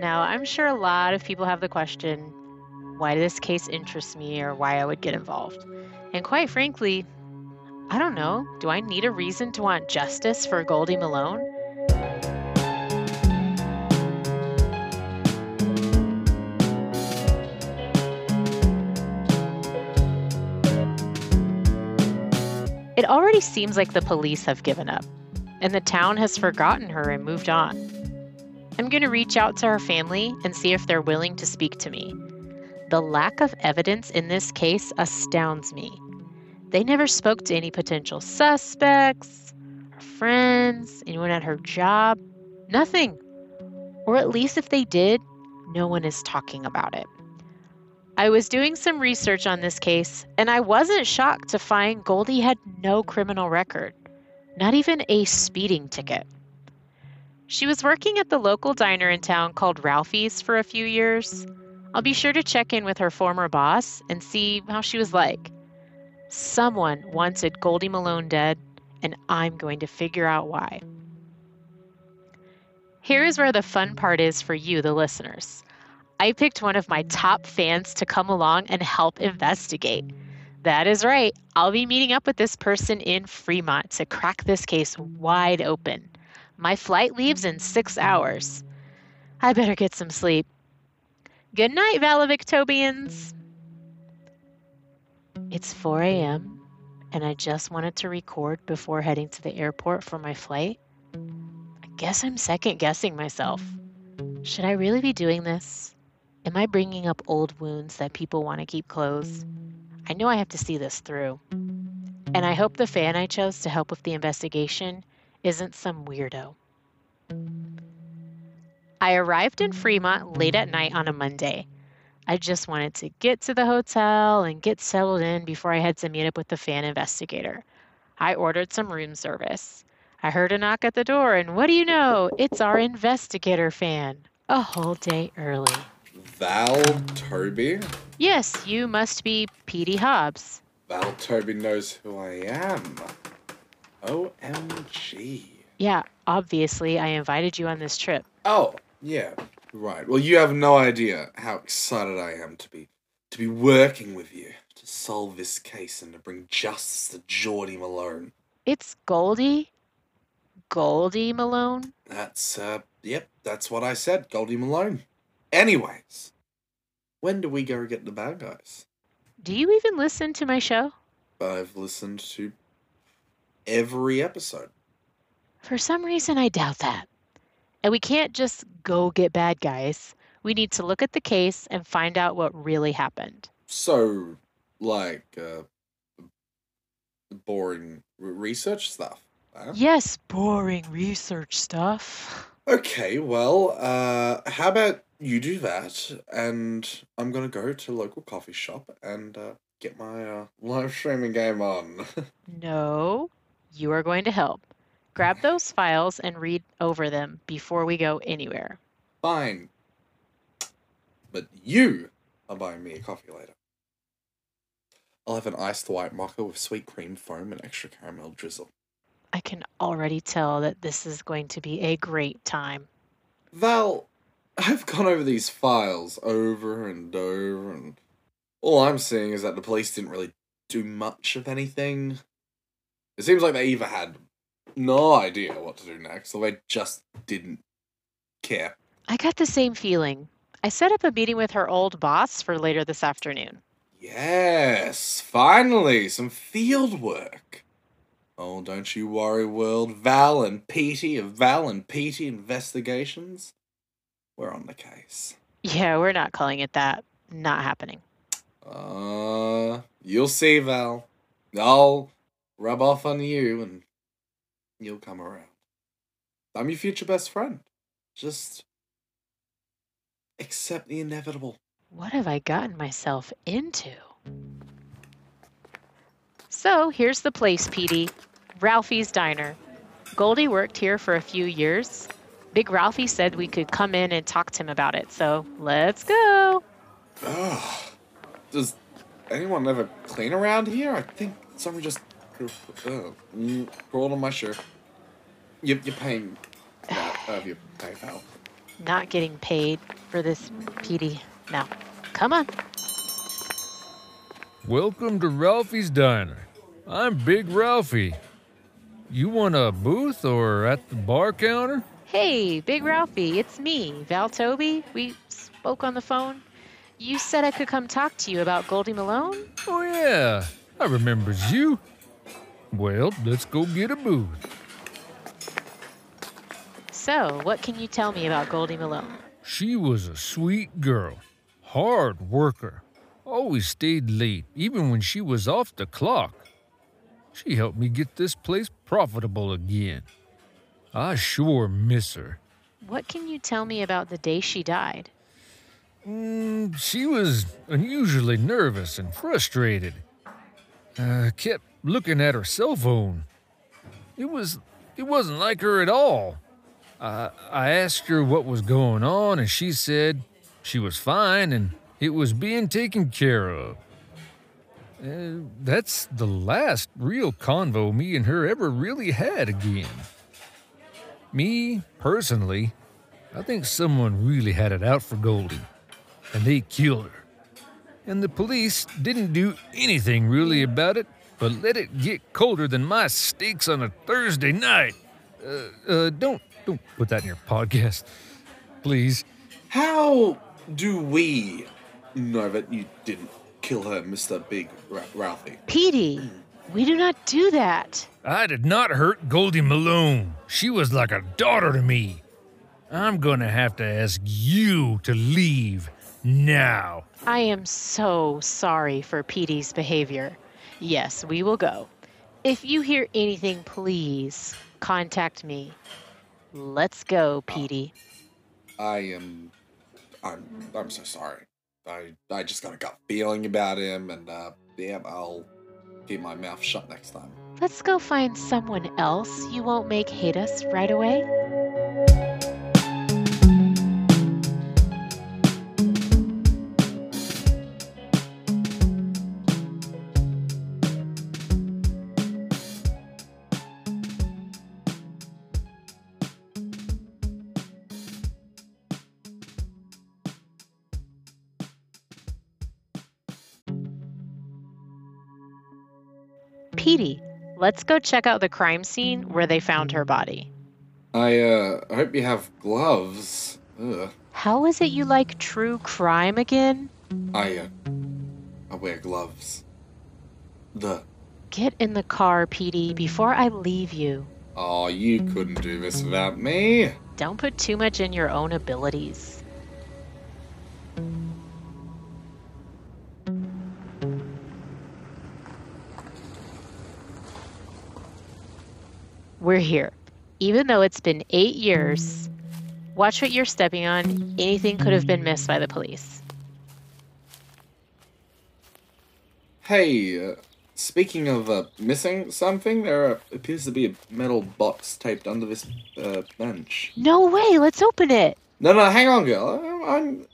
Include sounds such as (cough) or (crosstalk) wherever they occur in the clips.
Now, I'm sure a lot of people have the question why this case interests me or why I would get involved. And quite frankly, I don't know. Do I need a reason to want justice for Goldie Malone? It already seems like the police have given up, and the town has forgotten her and moved on. I'm going to reach out to her family and see if they're willing to speak to me. The lack of evidence in this case astounds me. They never spoke to any potential suspects, her friends, anyone at her job. Nothing. Or at least if they did, no one is talking about it. I was doing some research on this case, and I wasn't shocked to find Goldie had no criminal record, not even a speeding ticket. She was working at the local diner in town called Ralphie's for a few years. I'll be sure to check in with her former boss and see how she was like. Someone wanted Goldie Malone dead, and I'm going to figure out why. Here is where the fun part is for you, the listeners. I picked one of my top fans to come along and help investigate. That is right. I'll be meeting up with this person in Fremont to crack this case wide open. My flight leaves in six hours. I better get some sleep. Good night, Valavictobians. It's 4 a.m., and I just wanted to record before heading to the airport for my flight. I guess I'm second guessing myself. Should I really be doing this? Am I bringing up old wounds that people want to keep closed? I know I have to see this through. And I hope the fan I chose to help with the investigation isn't some weirdo. I arrived in Fremont late at night on a Monday. I just wanted to get to the hotel and get settled in before I had to meet up with the fan investigator. I ordered some room service. I heard a knock at the door, and what do you know? It's our investigator fan, a whole day early. Val Toby? Yes, you must be Petey Hobbs. Val Toby knows who I am. OMG. Yeah, obviously, I invited you on this trip. Oh, yeah, right. Well, you have no idea how excited I am to be to be working with you to solve this case and to bring justice to Geordie Malone. It's Goldie? Goldie Malone? That's uh yep, that's what I said, Goldie Malone. Anyways, when do we go get the bad guys? Do you even listen to my show? I've listened to every episode. For some reason, I doubt that. And we can't just go get bad guys. We need to look at the case and find out what really happened. So, like, uh, boring research stuff. huh? Yes, boring research stuff. Okay, well, uh, how about you do that, and I'm gonna go to local coffee shop and uh, get my uh, live streaming game on. (laughs) No, you are going to help. Grab those files and read over them before we go anywhere. Fine. But you are buying me a coffee later. I'll have an iced white mocha with sweet cream foam and extra caramel drizzle. I can already tell that this is going to be a great time. Val, I've gone over these files over and over, and all I'm seeing is that the police didn't really do much of anything. It seems like they either had no idea what to do next, or they just didn't care. I got the same feeling. I set up a meeting with her old boss for later this afternoon. Yes, finally, some field work. Oh, don't you worry, world. Val and Petey of Val and Petey Investigations. We're on the case. Yeah, we're not calling it that. Not happening. Uh, you'll see, Val. I'll rub off on you and you'll come around. I'm your future best friend. Just accept the inevitable. What have I gotten myself into? So here's the place, Petey Ralphie's Diner. Goldie worked here for a few years. Big Ralphie said we could come in and talk to him about it, so let's go. Ugh. Does anyone ever clean around here? I think someone just uh, mm, crawled on my shirt. You, you're paying out of your PayPal. not getting paid for this, Petey. Now, come on. Welcome to Ralphie's Diner. I'm Big Ralphie. You want a booth or at the bar counter? Hey, Big Ralphie, it's me, Val Toby. We spoke on the phone. You said I could come talk to you about Goldie Malone? Oh, yeah. I remembers you. Well, let's go get a booth. So, what can you tell me about Goldie Malone? She was a sweet girl, hard worker, always stayed late, even when she was off the clock. She helped me get this place profitable again. I sure miss her. What can you tell me about the day she died? Mm, she was unusually nervous and frustrated. Uh, kept looking at her cell phone. It was it wasn't like her at all. I I asked her what was going on, and she said she was fine and it was being taken care of. Uh, that's the last real convo me and her ever really had again. Me, personally, I think someone really had it out for Goldie, and they killed her. And the police didn't do anything really about it, but let it get colder than my steaks on a Thursday night. Uh, uh, don't don't put that in your podcast, please. How do we know that you didn't kill her, Mr. Big Ra- Ralphie? Petey, we do not do that. I did not hurt Goldie Malone. She was like a daughter to me. I'm gonna have to ask you to leave now. I am so sorry for Petey's behavior. Yes, we will go. If you hear anything, please contact me. Let's go, Petey. I am. I'm. I'm so sorry. I. I just got a gut feeling about him, and uh, yeah, I'll keep my mouth shut next time. Let's go find someone else you won't make hate us right away. Let's go check out the crime scene where they found her body. I uh. I hope you have gloves. Ugh. How is it you like true crime again? I. Uh, I wear gloves. The. Get in the car, Petey, before I leave you. Oh, you couldn't do this without me. Don't put too much in your own abilities. We're here. Even though it's been eight years, watch what you're stepping on. Anything could have been missed by the police. Hey, uh, speaking of uh, missing something, there uh, appears to be a metal box taped under this uh, bench. No way, let's open it. No, no, hang on, girl. I'm.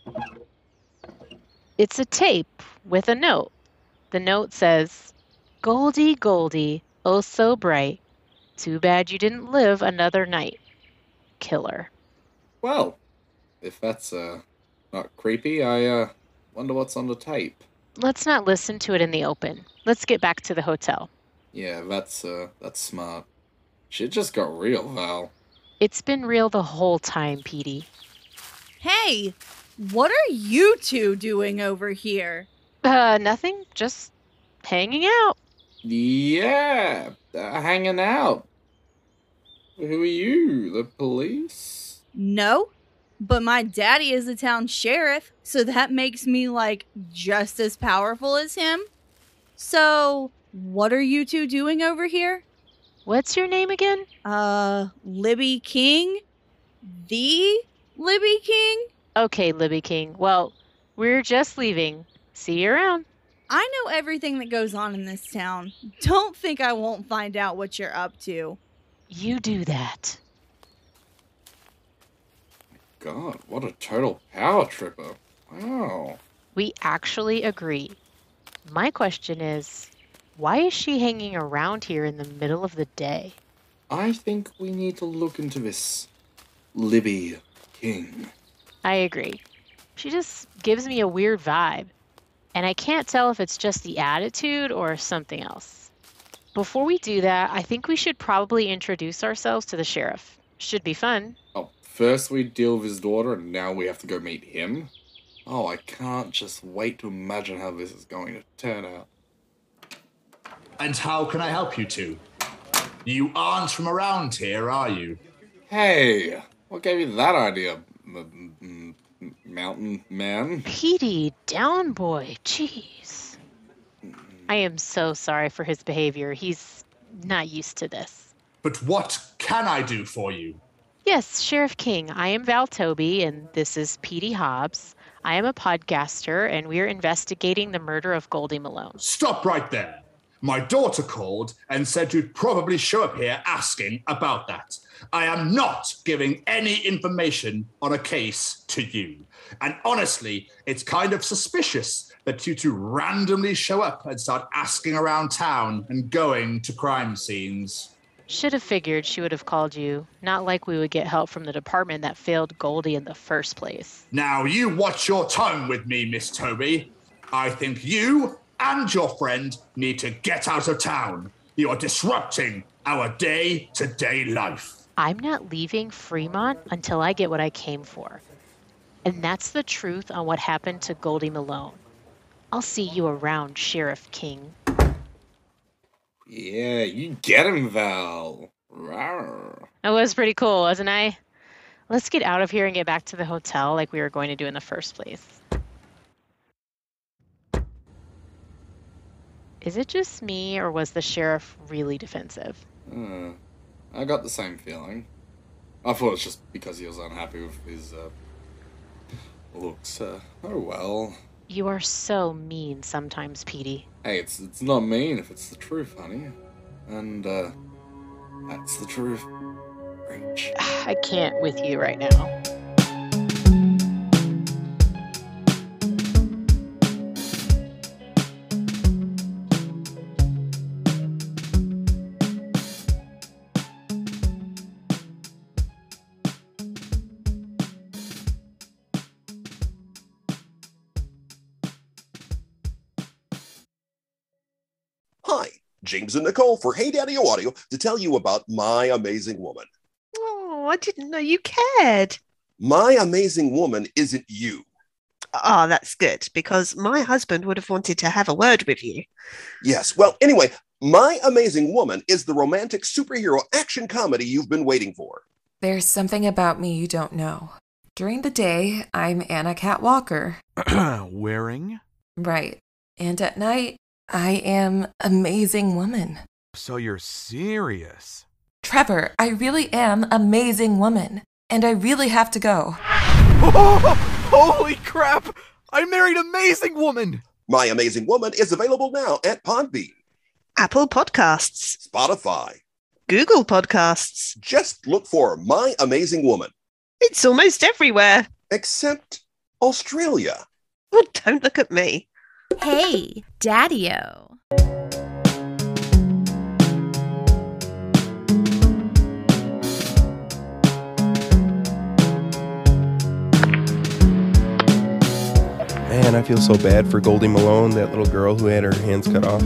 It's a tape with a note. The note says, Goldie, Goldie, oh so bright. Too bad you didn't live another night. Killer. Well, if that's uh not creepy, I uh wonder what's on the tape. Let's not listen to it in the open. Let's get back to the hotel. Yeah, that's uh that's smart. Shit just got real, Val. It's been real the whole time, Petey. Hey, what are you two doing over here? Uh, nothing. Just hanging out. Yeah, uh, hanging out. Who are you? The police? No, but my daddy is the town sheriff, so that makes me like just as powerful as him. So, what are you two doing over here? What's your name again? Uh, Libby King? The Libby King? Okay, Libby King. Well, we're just leaving. See you around. I know everything that goes on in this town. Don't think I won't find out what you're up to. You do that. God, what a total power tripper. Wow. We actually agree. My question is why is she hanging around here in the middle of the day? I think we need to look into this Libby King. I agree. She just gives me a weird vibe. And I can't tell if it's just the attitude or something else. Before we do that, I think we should probably introduce ourselves to the sheriff. Should be fun. Oh, first we deal with his daughter, and now we have to go meet him? Oh, I can't just wait to imagine how this is going to turn out. And how can I help you two? You aren't from around here, are you? Hey, what gave you that idea, m- m- m- mountain man? Petey, down boy, jeez. I am so sorry for his behavior. He's not used to this. But what can I do for you? Yes, Sheriff King, I am Val Toby, and this is Petey Hobbs. I am a podcaster, and we are investigating the murder of Goldie Malone. Stop right there. My daughter called and said you'd probably show up here asking about that. I am not giving any information on a case to you. And honestly, it's kind of suspicious that you two randomly show up and start asking around town and going to crime scenes. Should have figured she would have called you. Not like we would get help from the department that failed Goldie in the first place. Now, you watch your tongue with me, Miss Toby. I think you and your friend need to get out of town. You are disrupting our day to day life. I'm not leaving Fremont until I get what I came for. And that's the truth on what happened to Goldie Malone. I'll see you around, Sheriff King. Yeah, you get him, Val. Rawr. That was pretty cool, wasn't I? Let's get out of here and get back to the hotel like we were going to do in the first place. Is it just me, or was the sheriff really defensive? Uh, I got the same feeling. I thought it's just because he was unhappy with his uh, looks. Uh, oh well. You are so mean sometimes, Petey. Hey, it's it's not mean if it's the truth, honey. And uh, that's the truth. (sighs) I can't with you right now. James and Nicole for Hey Daddy Audio to tell you about My Amazing Woman. Oh, I didn't know you cared. My Amazing Woman isn't you. Oh, that's good because my husband would have wanted to have a word with you. Yes, well, anyway, My Amazing Woman is the romantic superhero action comedy you've been waiting for. There's something about me you don't know. During the day, I'm Anna Cat Walker. (clears throat) Wearing? Right. And at night, I am Amazing Woman. So you're serious? Trevor, I really am Amazing Woman. And I really have to go. Oh, (laughs) holy crap! I married Amazing Woman! My Amazing Woman is available now at Podbean, Apple Podcasts, Spotify. Google Podcasts. Just look for My Amazing Woman, It's almost everywhere. except Australia. Oh, don't look at me. Hey, Daddy-O. Man, I feel so bad for Goldie Malone, that little girl who had her hands cut off.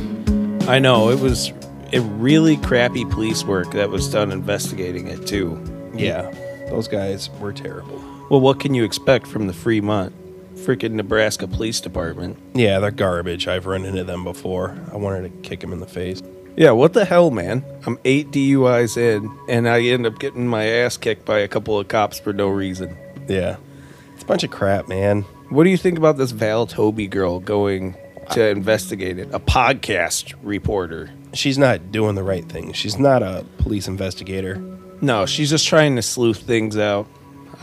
I know it was a really crappy police work that was done investigating it too. Yeah, those guys were terrible. Well, what can you expect from the Fremont, freaking Nebraska Police Department? Yeah, they're garbage. I've run into them before. I wanted to kick them in the face. Yeah, what the hell, man? I'm eight DUIs in, and I end up getting my ass kicked by a couple of cops for no reason. Yeah, it's a bunch of crap, man. What do you think about this Val Toby girl going to investigate it? A podcast reporter. She's not doing the right thing. She's not a police investigator. No, she's just trying to sleuth things out.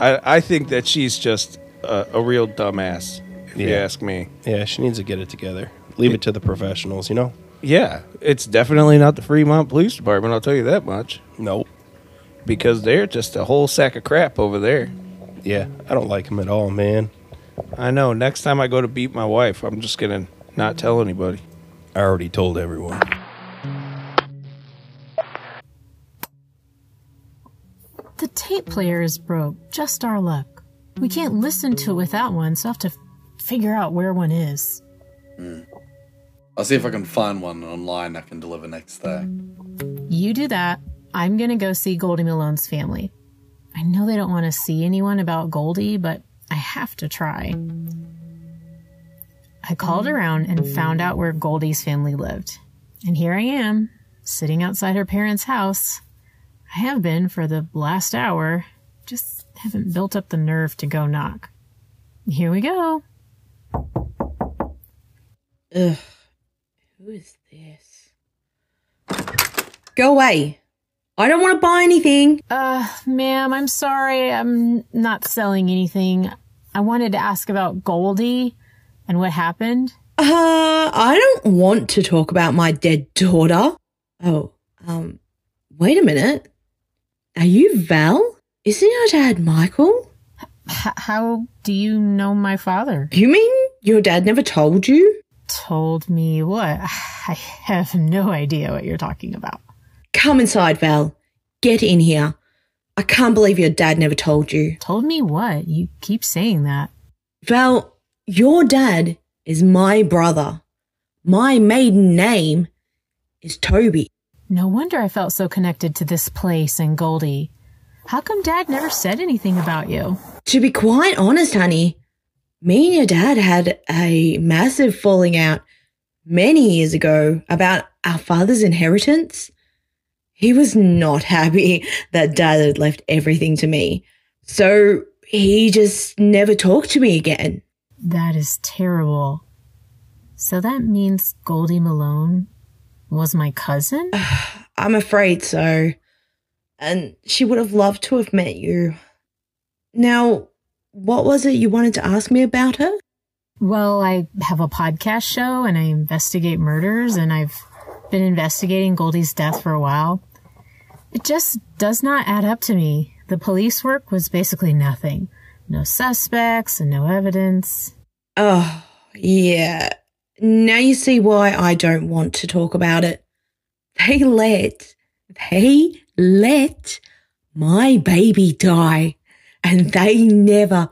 I, I think that she's just a, a real dumbass, if you Yeah. ask me. Yeah, she needs to get it together. Leave it to the professionals, you know? Yeah, it's definitely not the Fremont Police Department, I'll tell you that much. Nope. Because they're just a whole sack of crap over there. Yeah, I don't like him at all, man. I know. Next time I go to beat my wife, I'm just going to not tell anybody. I already told everyone. The tape player is broke. Just our luck. We can't listen to it without one, so I have to figure out where one is. Hmm. I'll see if I can find one online I can deliver next day. You do that. I'm gonna go see Goldie Malone's family. I know they don't want to see anyone about Goldie, but I have to try. I called around and found out where Goldie's family lived. And here I am, sitting outside her parents' house. I have been for the last hour, just haven't built up the nerve to go knock. Here we go. Ugh. Who is this? Go away. I don't want to buy anything. Uh, ma'am, I'm sorry. I'm not selling anything. I wanted to ask about Goldie and what happened. Uh, I don't want to talk about my dead daughter. Oh, um, wait a minute. Are you Val? Isn't your dad Michael? H- how do you know my father? You mean your dad never told you? Told me what? (sighs) I have no idea what you're talking about. Come inside, Val. Get in here. I can't believe your dad never told you. Told me what? You keep saying that. Val, your dad is my brother. My maiden name is Toby. No wonder I felt so connected to this place and Goldie. How come Dad never said anything about you? To be quite honest, honey, me and your dad had a massive falling out many years ago about our father's inheritance. He was not (laughs) happy that dad had left everything to me. So he just never talked to me again. That is terrible. So that means Goldie Malone was my cousin? (sighs) I'm afraid so. And she would have loved to have met you. Now, what was it you wanted to ask me about her? Well, I have a podcast show and I investigate murders, and I've been investigating Goldie's death for a while. It just does not add up to me. The police work was basically nothing. No suspects and no evidence. Oh, yeah. Now you see why I don't want to talk about it. They let, they let my baby die. And they never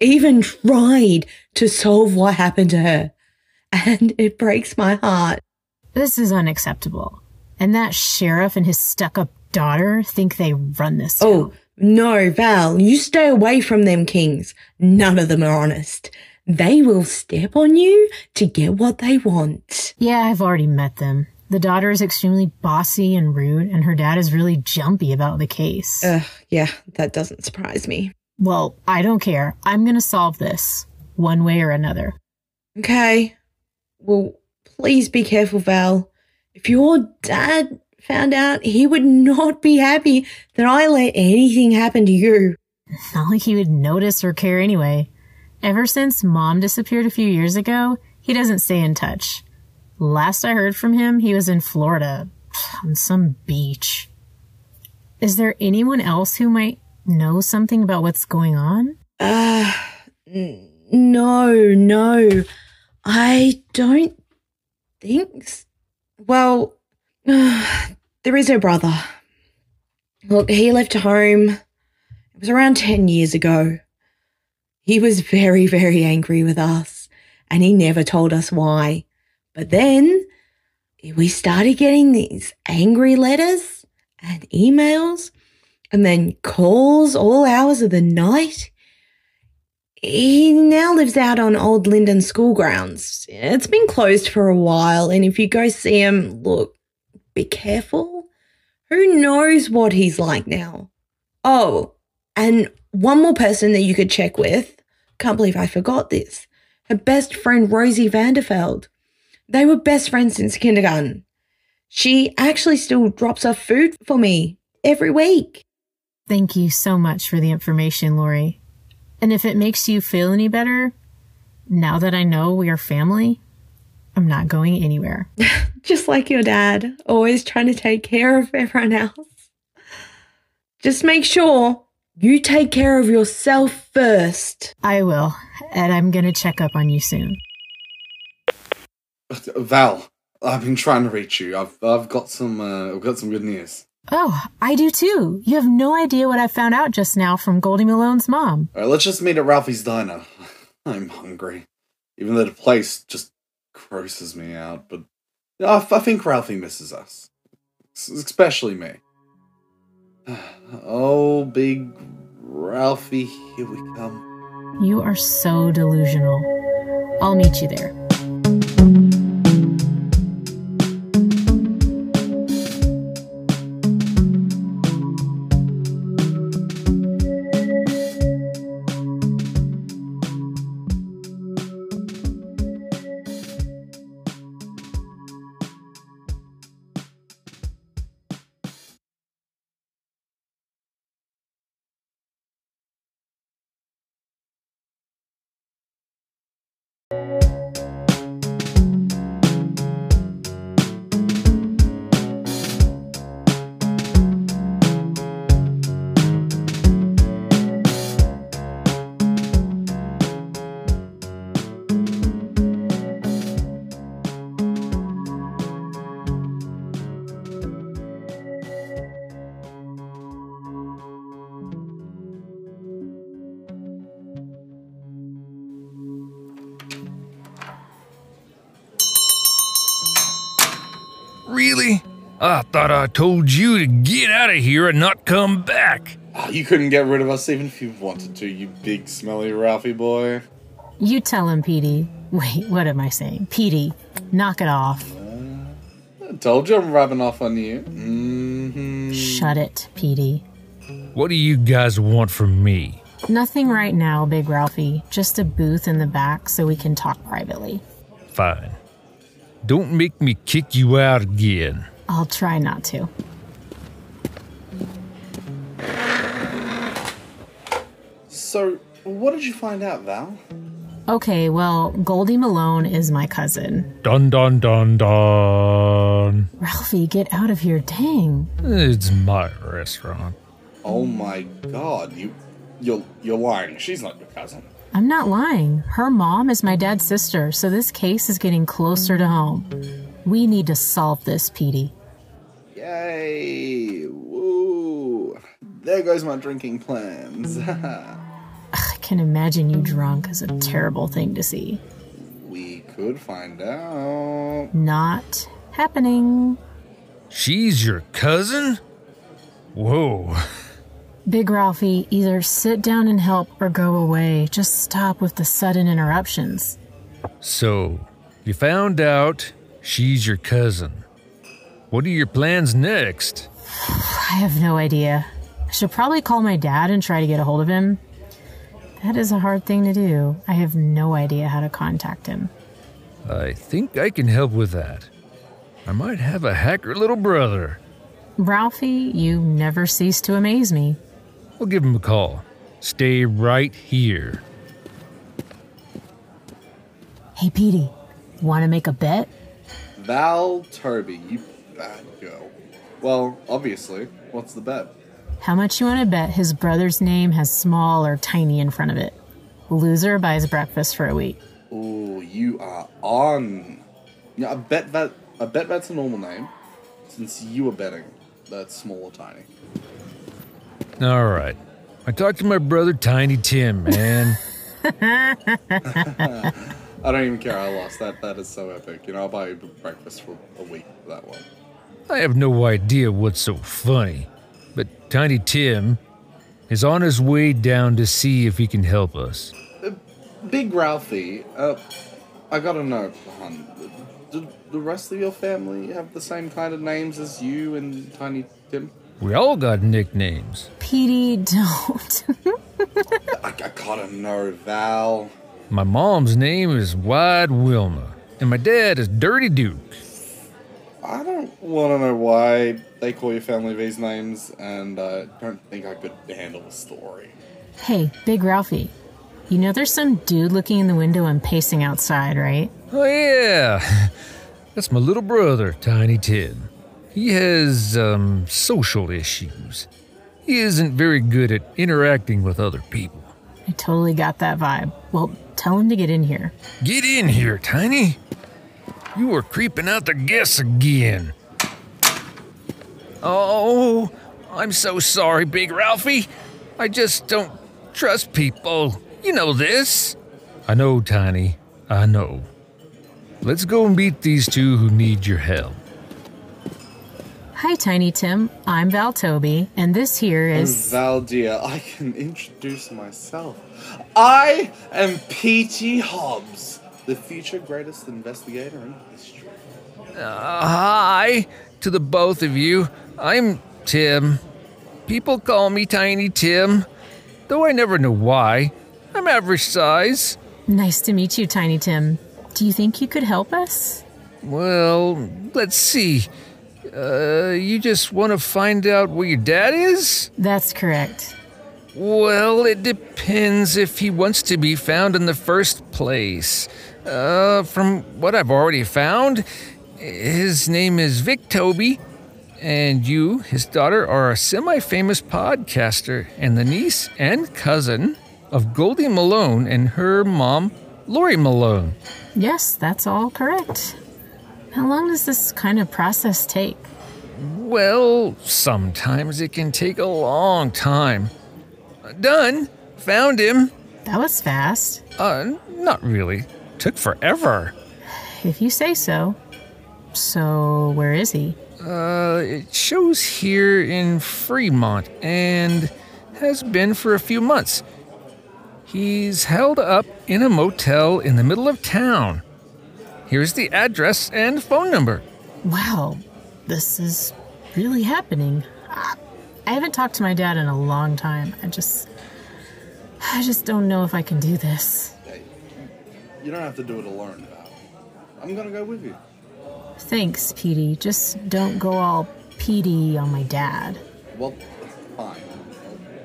even tried to solve what happened to her. And it breaks my heart. This is unacceptable. And that sheriff and his stuck up daughter think they run this. Oh, town. Oh, no, Val, you stay away from them kings. None of them are honest. They will step on you to get what they want. Yeah, I've already met them. The daughter is extremely bossy and rude, and her dad is really jumpy about the case. Ugh, yeah, that doesn't surprise me. Well, I don't care. I'm gonna solve this, one way or another. Okay. Well, please be careful, Val. If your dad found out, he would not be happy that I let anything happen to you. (laughs) Not like he would notice or care anyway. Ever since mom disappeared a few years ago, he doesn't stay in touch. Last I heard from him, he was in Florida on some beach. Is there anyone else who might know something about what's going on? Uh, n- no, no. I don't think. s- Well, (sighs) there is her brother. Look, he left home. It was around 10 years ago. He was very, very angry with us, and he never told us why. But then we started getting these angry letters and emails, and then calls all hours of the night. He now lives out on Old Linden School grounds. It's been closed for a while, and if you go see him, look, be careful. Who knows what he's like now? Oh, and one more person that you could check with. Can't believe I forgot this. Her best friend, Rosie Vanderfeld. They were best friends since kindergarten. She actually still drops off food for me every week. Thank you so much for the information, Lori. And if it makes you feel any better, now that I know we are family, I'm not going anywhere. (laughs) Just like your dad, always trying to take care of everyone else. Just make sure you take care of yourself first. I will, and I'm going to check up on you soon. Val, I've been trying to reach you. I've I've got some uh, I've got some good news. Oh, I do too. You have no idea what I found out just now from Goldie Malone's mom. Alright, let's just meet at Ralphie's Diner. (laughs) I'm hungry. Even though the place just grosses me out, but I, I think Ralphie misses us. Especially me. (sighs) Oh, big Ralphie, here we come. You are so delusional. I'll meet you there. I thought I told you to get out of here and not come back. Ah, you couldn't get rid of us even if you wanted to, you big smelly Ralphie boy. You tell him, Petey. Wait, what am I saying? Petey, knock it off. I told you I'm rubbing off on you. hmm Shut it, Petey. What do you guys want from me? Nothing right now, Big Ralphie. Just a booth in the back so we can talk privately. Fine. Don't make me kick you out again. I'll try not to. So, what did you find out, Val? Okay, well, Goldie Malone is my cousin. Dun dun dun dun. Ralphie, get out of here, dang. It's my restaurant. Oh my god, you you're you're lying. She's not your cousin. I'm not lying. Her mom is my dad's sister, so this case is getting closer to home. We need to solve this, Petey. Yay! Woo! There goes my drinking plans. (laughs) I can imagine you drunk is a terrible thing to see. we could find out. Not happening. She's your cousin? Whoa. Big Ralphie, either sit down and help or go away. Just stop with the sudden interruptions. So, you found out she's your cousin. What are your plans next? (sighs) I have no idea. I should probably call my dad and try to get a hold of him. That is a hard thing to do. I have no idea how to contact him. I think I can help with that. I might have a hacker little brother. Ralphie, you never cease to amaze me. I'll give him a call. Stay right here. Hey, Petey, want to make a bet? Val Turby, you bad girl. Well, obviously. What's the bet? How much you want to bet his brother's name has small or tiny in front of it? Loser buys breakfast for a week. Oh, you are on. Yeah, I bet that I bet that's a normal name. Since you are betting, that's small or tiny. All right. I talked to my brother Tiny Tim, man. (laughs) I don't even care. I lost. That that is so epic. You know, I'll buy you breakfast for a week for that one. I have no idea what's so funny, but Tiny Tim is on his way down to see if he can help us. Big Ralphie, uh, I gotta know, hon. Do the rest of your family have the same kind of names as you and Tiny Tim? We all got nicknames. Petey, don't. (laughs) I, I gotta know, Val. My mom's name is Wide Wilma, and my dad is Dirty Duke. I don't want to know why they call your family these names, and I don't think I could handle the story. hey, Big Ralphie, you know there's some dude looking in the window and pacing outside, right? Oh, yeah. (laughs) That's my little brother, Tiny Tim. He has, um, social issues. He isn't very good at interacting with other people. I totally got that vibe. Well, tell him to get in here. Get in here, Tiny. You are creeping out the guests again. Oh, I'm so sorry, Big Ralphie. I just don't trust people. You know this. I know, Tiny. I know. Let's go and meet these two who need your help. Hi, Tiny Tim. I'm Val Toby, and this here is. Valdia, I can introduce myself. I am Petey Hobbs, the future greatest investigator in history. Uh, hi to the both of you. I'm Tim. People call me Tiny Tim, though I never know why. I'm average size. Nice to meet you, Tiny Tim. Do you think you could help us? Well, let's see. Uh, you just want to find out where your dad is? That's correct. Well, it depends if he wants to be found in the first place. Uh, from what I've already found, his name is Vic Toby, and you, his daughter, are a semi famous podcaster and the niece and cousin of Goldie Malone and her mom, Lori Malone. Yes, that's all correct. How long does this kind of process take? Well, sometimes it can take a long time. Done. Found him. That was fast. Uh, not really. Took forever. If you say so. So, where is he? Uh, it shows here in Fremont and has been for a few months. He's held up in a motel in the middle of town. Here's the address and phone number. Wow, this is really happening. I haven't talked to my dad in a long time. I just. I just don't know if I can do this. You don't have to do it alone. I'm gonna go with you. Thanks, Petey. Just don't go all Petey on my dad. Well, fine.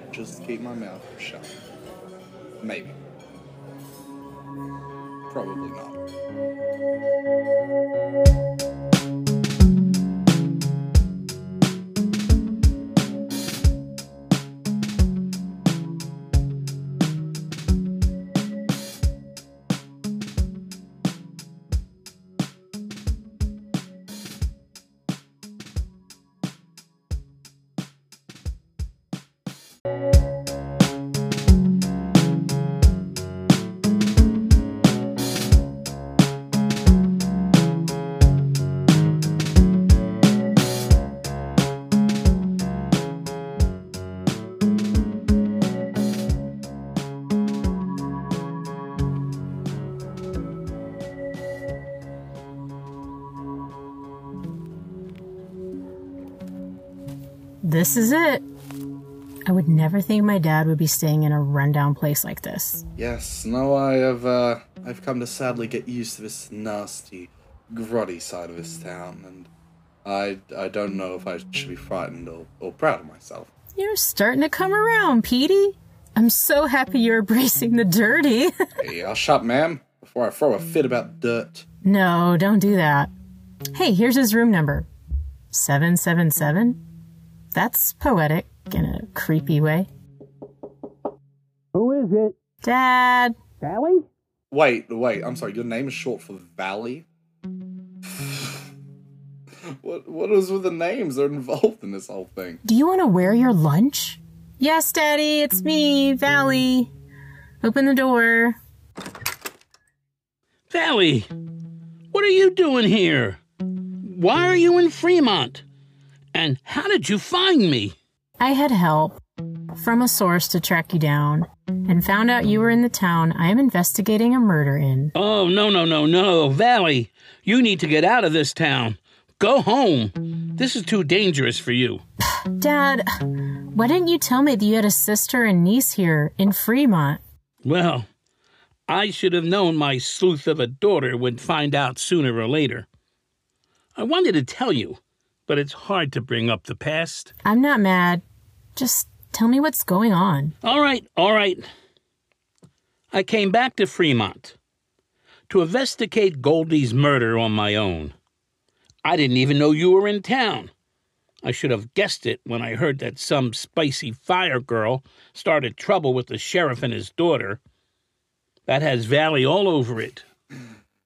I'll just keep my mouth shut. Maybe. Probably not. This is it. I would never think my dad would be staying in a rundown place like this. Yes, now I have, uh, I've come to sadly get used to this nasty, grotty side of this town, and I, I don't know if I should be frightened or, or proud of myself. You're starting to come around, Petey. I'm so happy you're (laughs) embracing the dirty. (laughs) hey, I'll shut, ma'am, before I throw a fit about dirt. no, don't do that. Hey, here's his room number 777. That's poetic in a creepy way. Who is it? Dad. Sally? Wait, wait, I'm sorry, your name is short for Valley? (sighs) what, what is with the names that are involved in this whole thing? Do you want to wear your lunch? Yes, Daddy, it's me, Valley. Open the door. Valley, what are you doing here? Why are you in Fremont? And how did you find me? I had help from a source to track you down and found out you were in the town I am investigating a murder in. Oh, no, no, no, no. Valley, you need to get out of this town. Go home. This is too dangerous for you. (sighs) Dad, why didn't you tell me that you had a sister and niece here in Fremont? Well, I should have known my sleuth of a daughter would find out sooner or later. I wanted to tell you, but it's hard to bring up the past. I'm not mad. Just tell me what's going on. All right, all right. I came back to Fremont to investigate Goldie's murder on my own. I didn't even know you were in town. I should have guessed it when I heard that some spicy fire girl started trouble with the sheriff and his daughter. That has Valley all over it.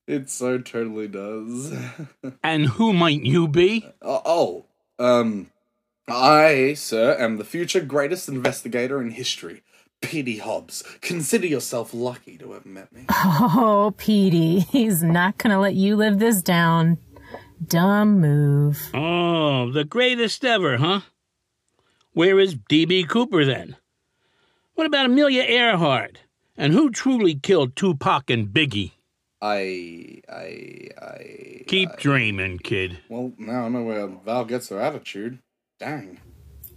It so totally does. (laughs) And who might you be? oh, oh, um, I, sir, am the future greatest investigator in history. Petey Hobbs, consider yourself lucky to have met me. (laughs) Oh, Petey, he's not gonna let you live this down. Dumb move. Oh, the greatest ever, huh? Where is D.B. Cooper then? What about Amelia Earhart? And who truly killed Tupac and Biggie? I, I, I. Keep dreaming, kid. Well, now I know where Val gets her attitude. Dang.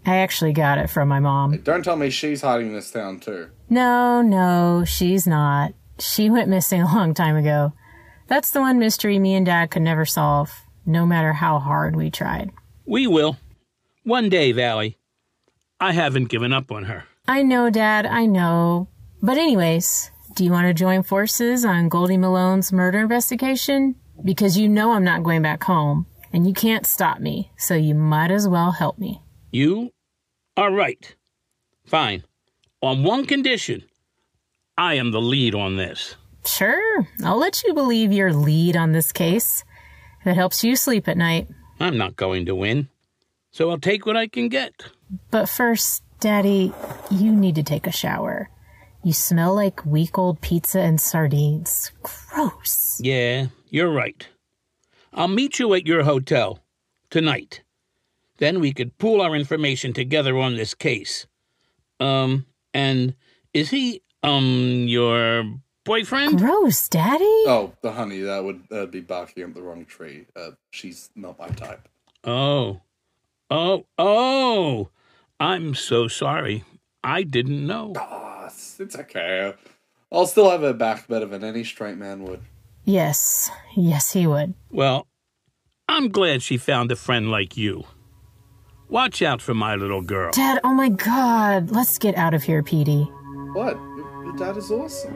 I actually got it from my mom. Don't tell me she's hiding this town too. No, no, she's not. She went missing (laughs) a long time ago. That's the one mystery me and Dad could never solve, no matter how hard we tried. We will. One day, Valley. I haven't given up on her. I know, Dad, I know. But, anyways, do you want to join forces on Goldie Malone's murder investigation? Because you know I'm not going back home, and you can't stop me, so you might as well help me. You are right. Fine. On one condition I am the lead on this. Sure, I'll let you believe you're lead on this case. If it helps you sleep at night. I'm not going to win, so I'll take what I can get. But first, Daddy, you need to take a shower. You smell like week old pizza and sardines. Gross. Yeah, you're right. I'll meet you at your hotel tonight. Then we could pool our information together on this case. Um, and is he, um, your boyfriend? Gross, Daddy. Oh, the honey, that would that'd be barking up the wrong tree. Uh, she's not my type. Oh. Oh, oh. I'm so sorry. I didn't know. It's, it's okay. I'll still have her back better than any straight man would. Yes, yes, he would. Well, I'm glad she found a friend like you. Watch out for my little girl. Dad, oh my god. Let's get out of here, Petey. What? Your, your dad is awesome.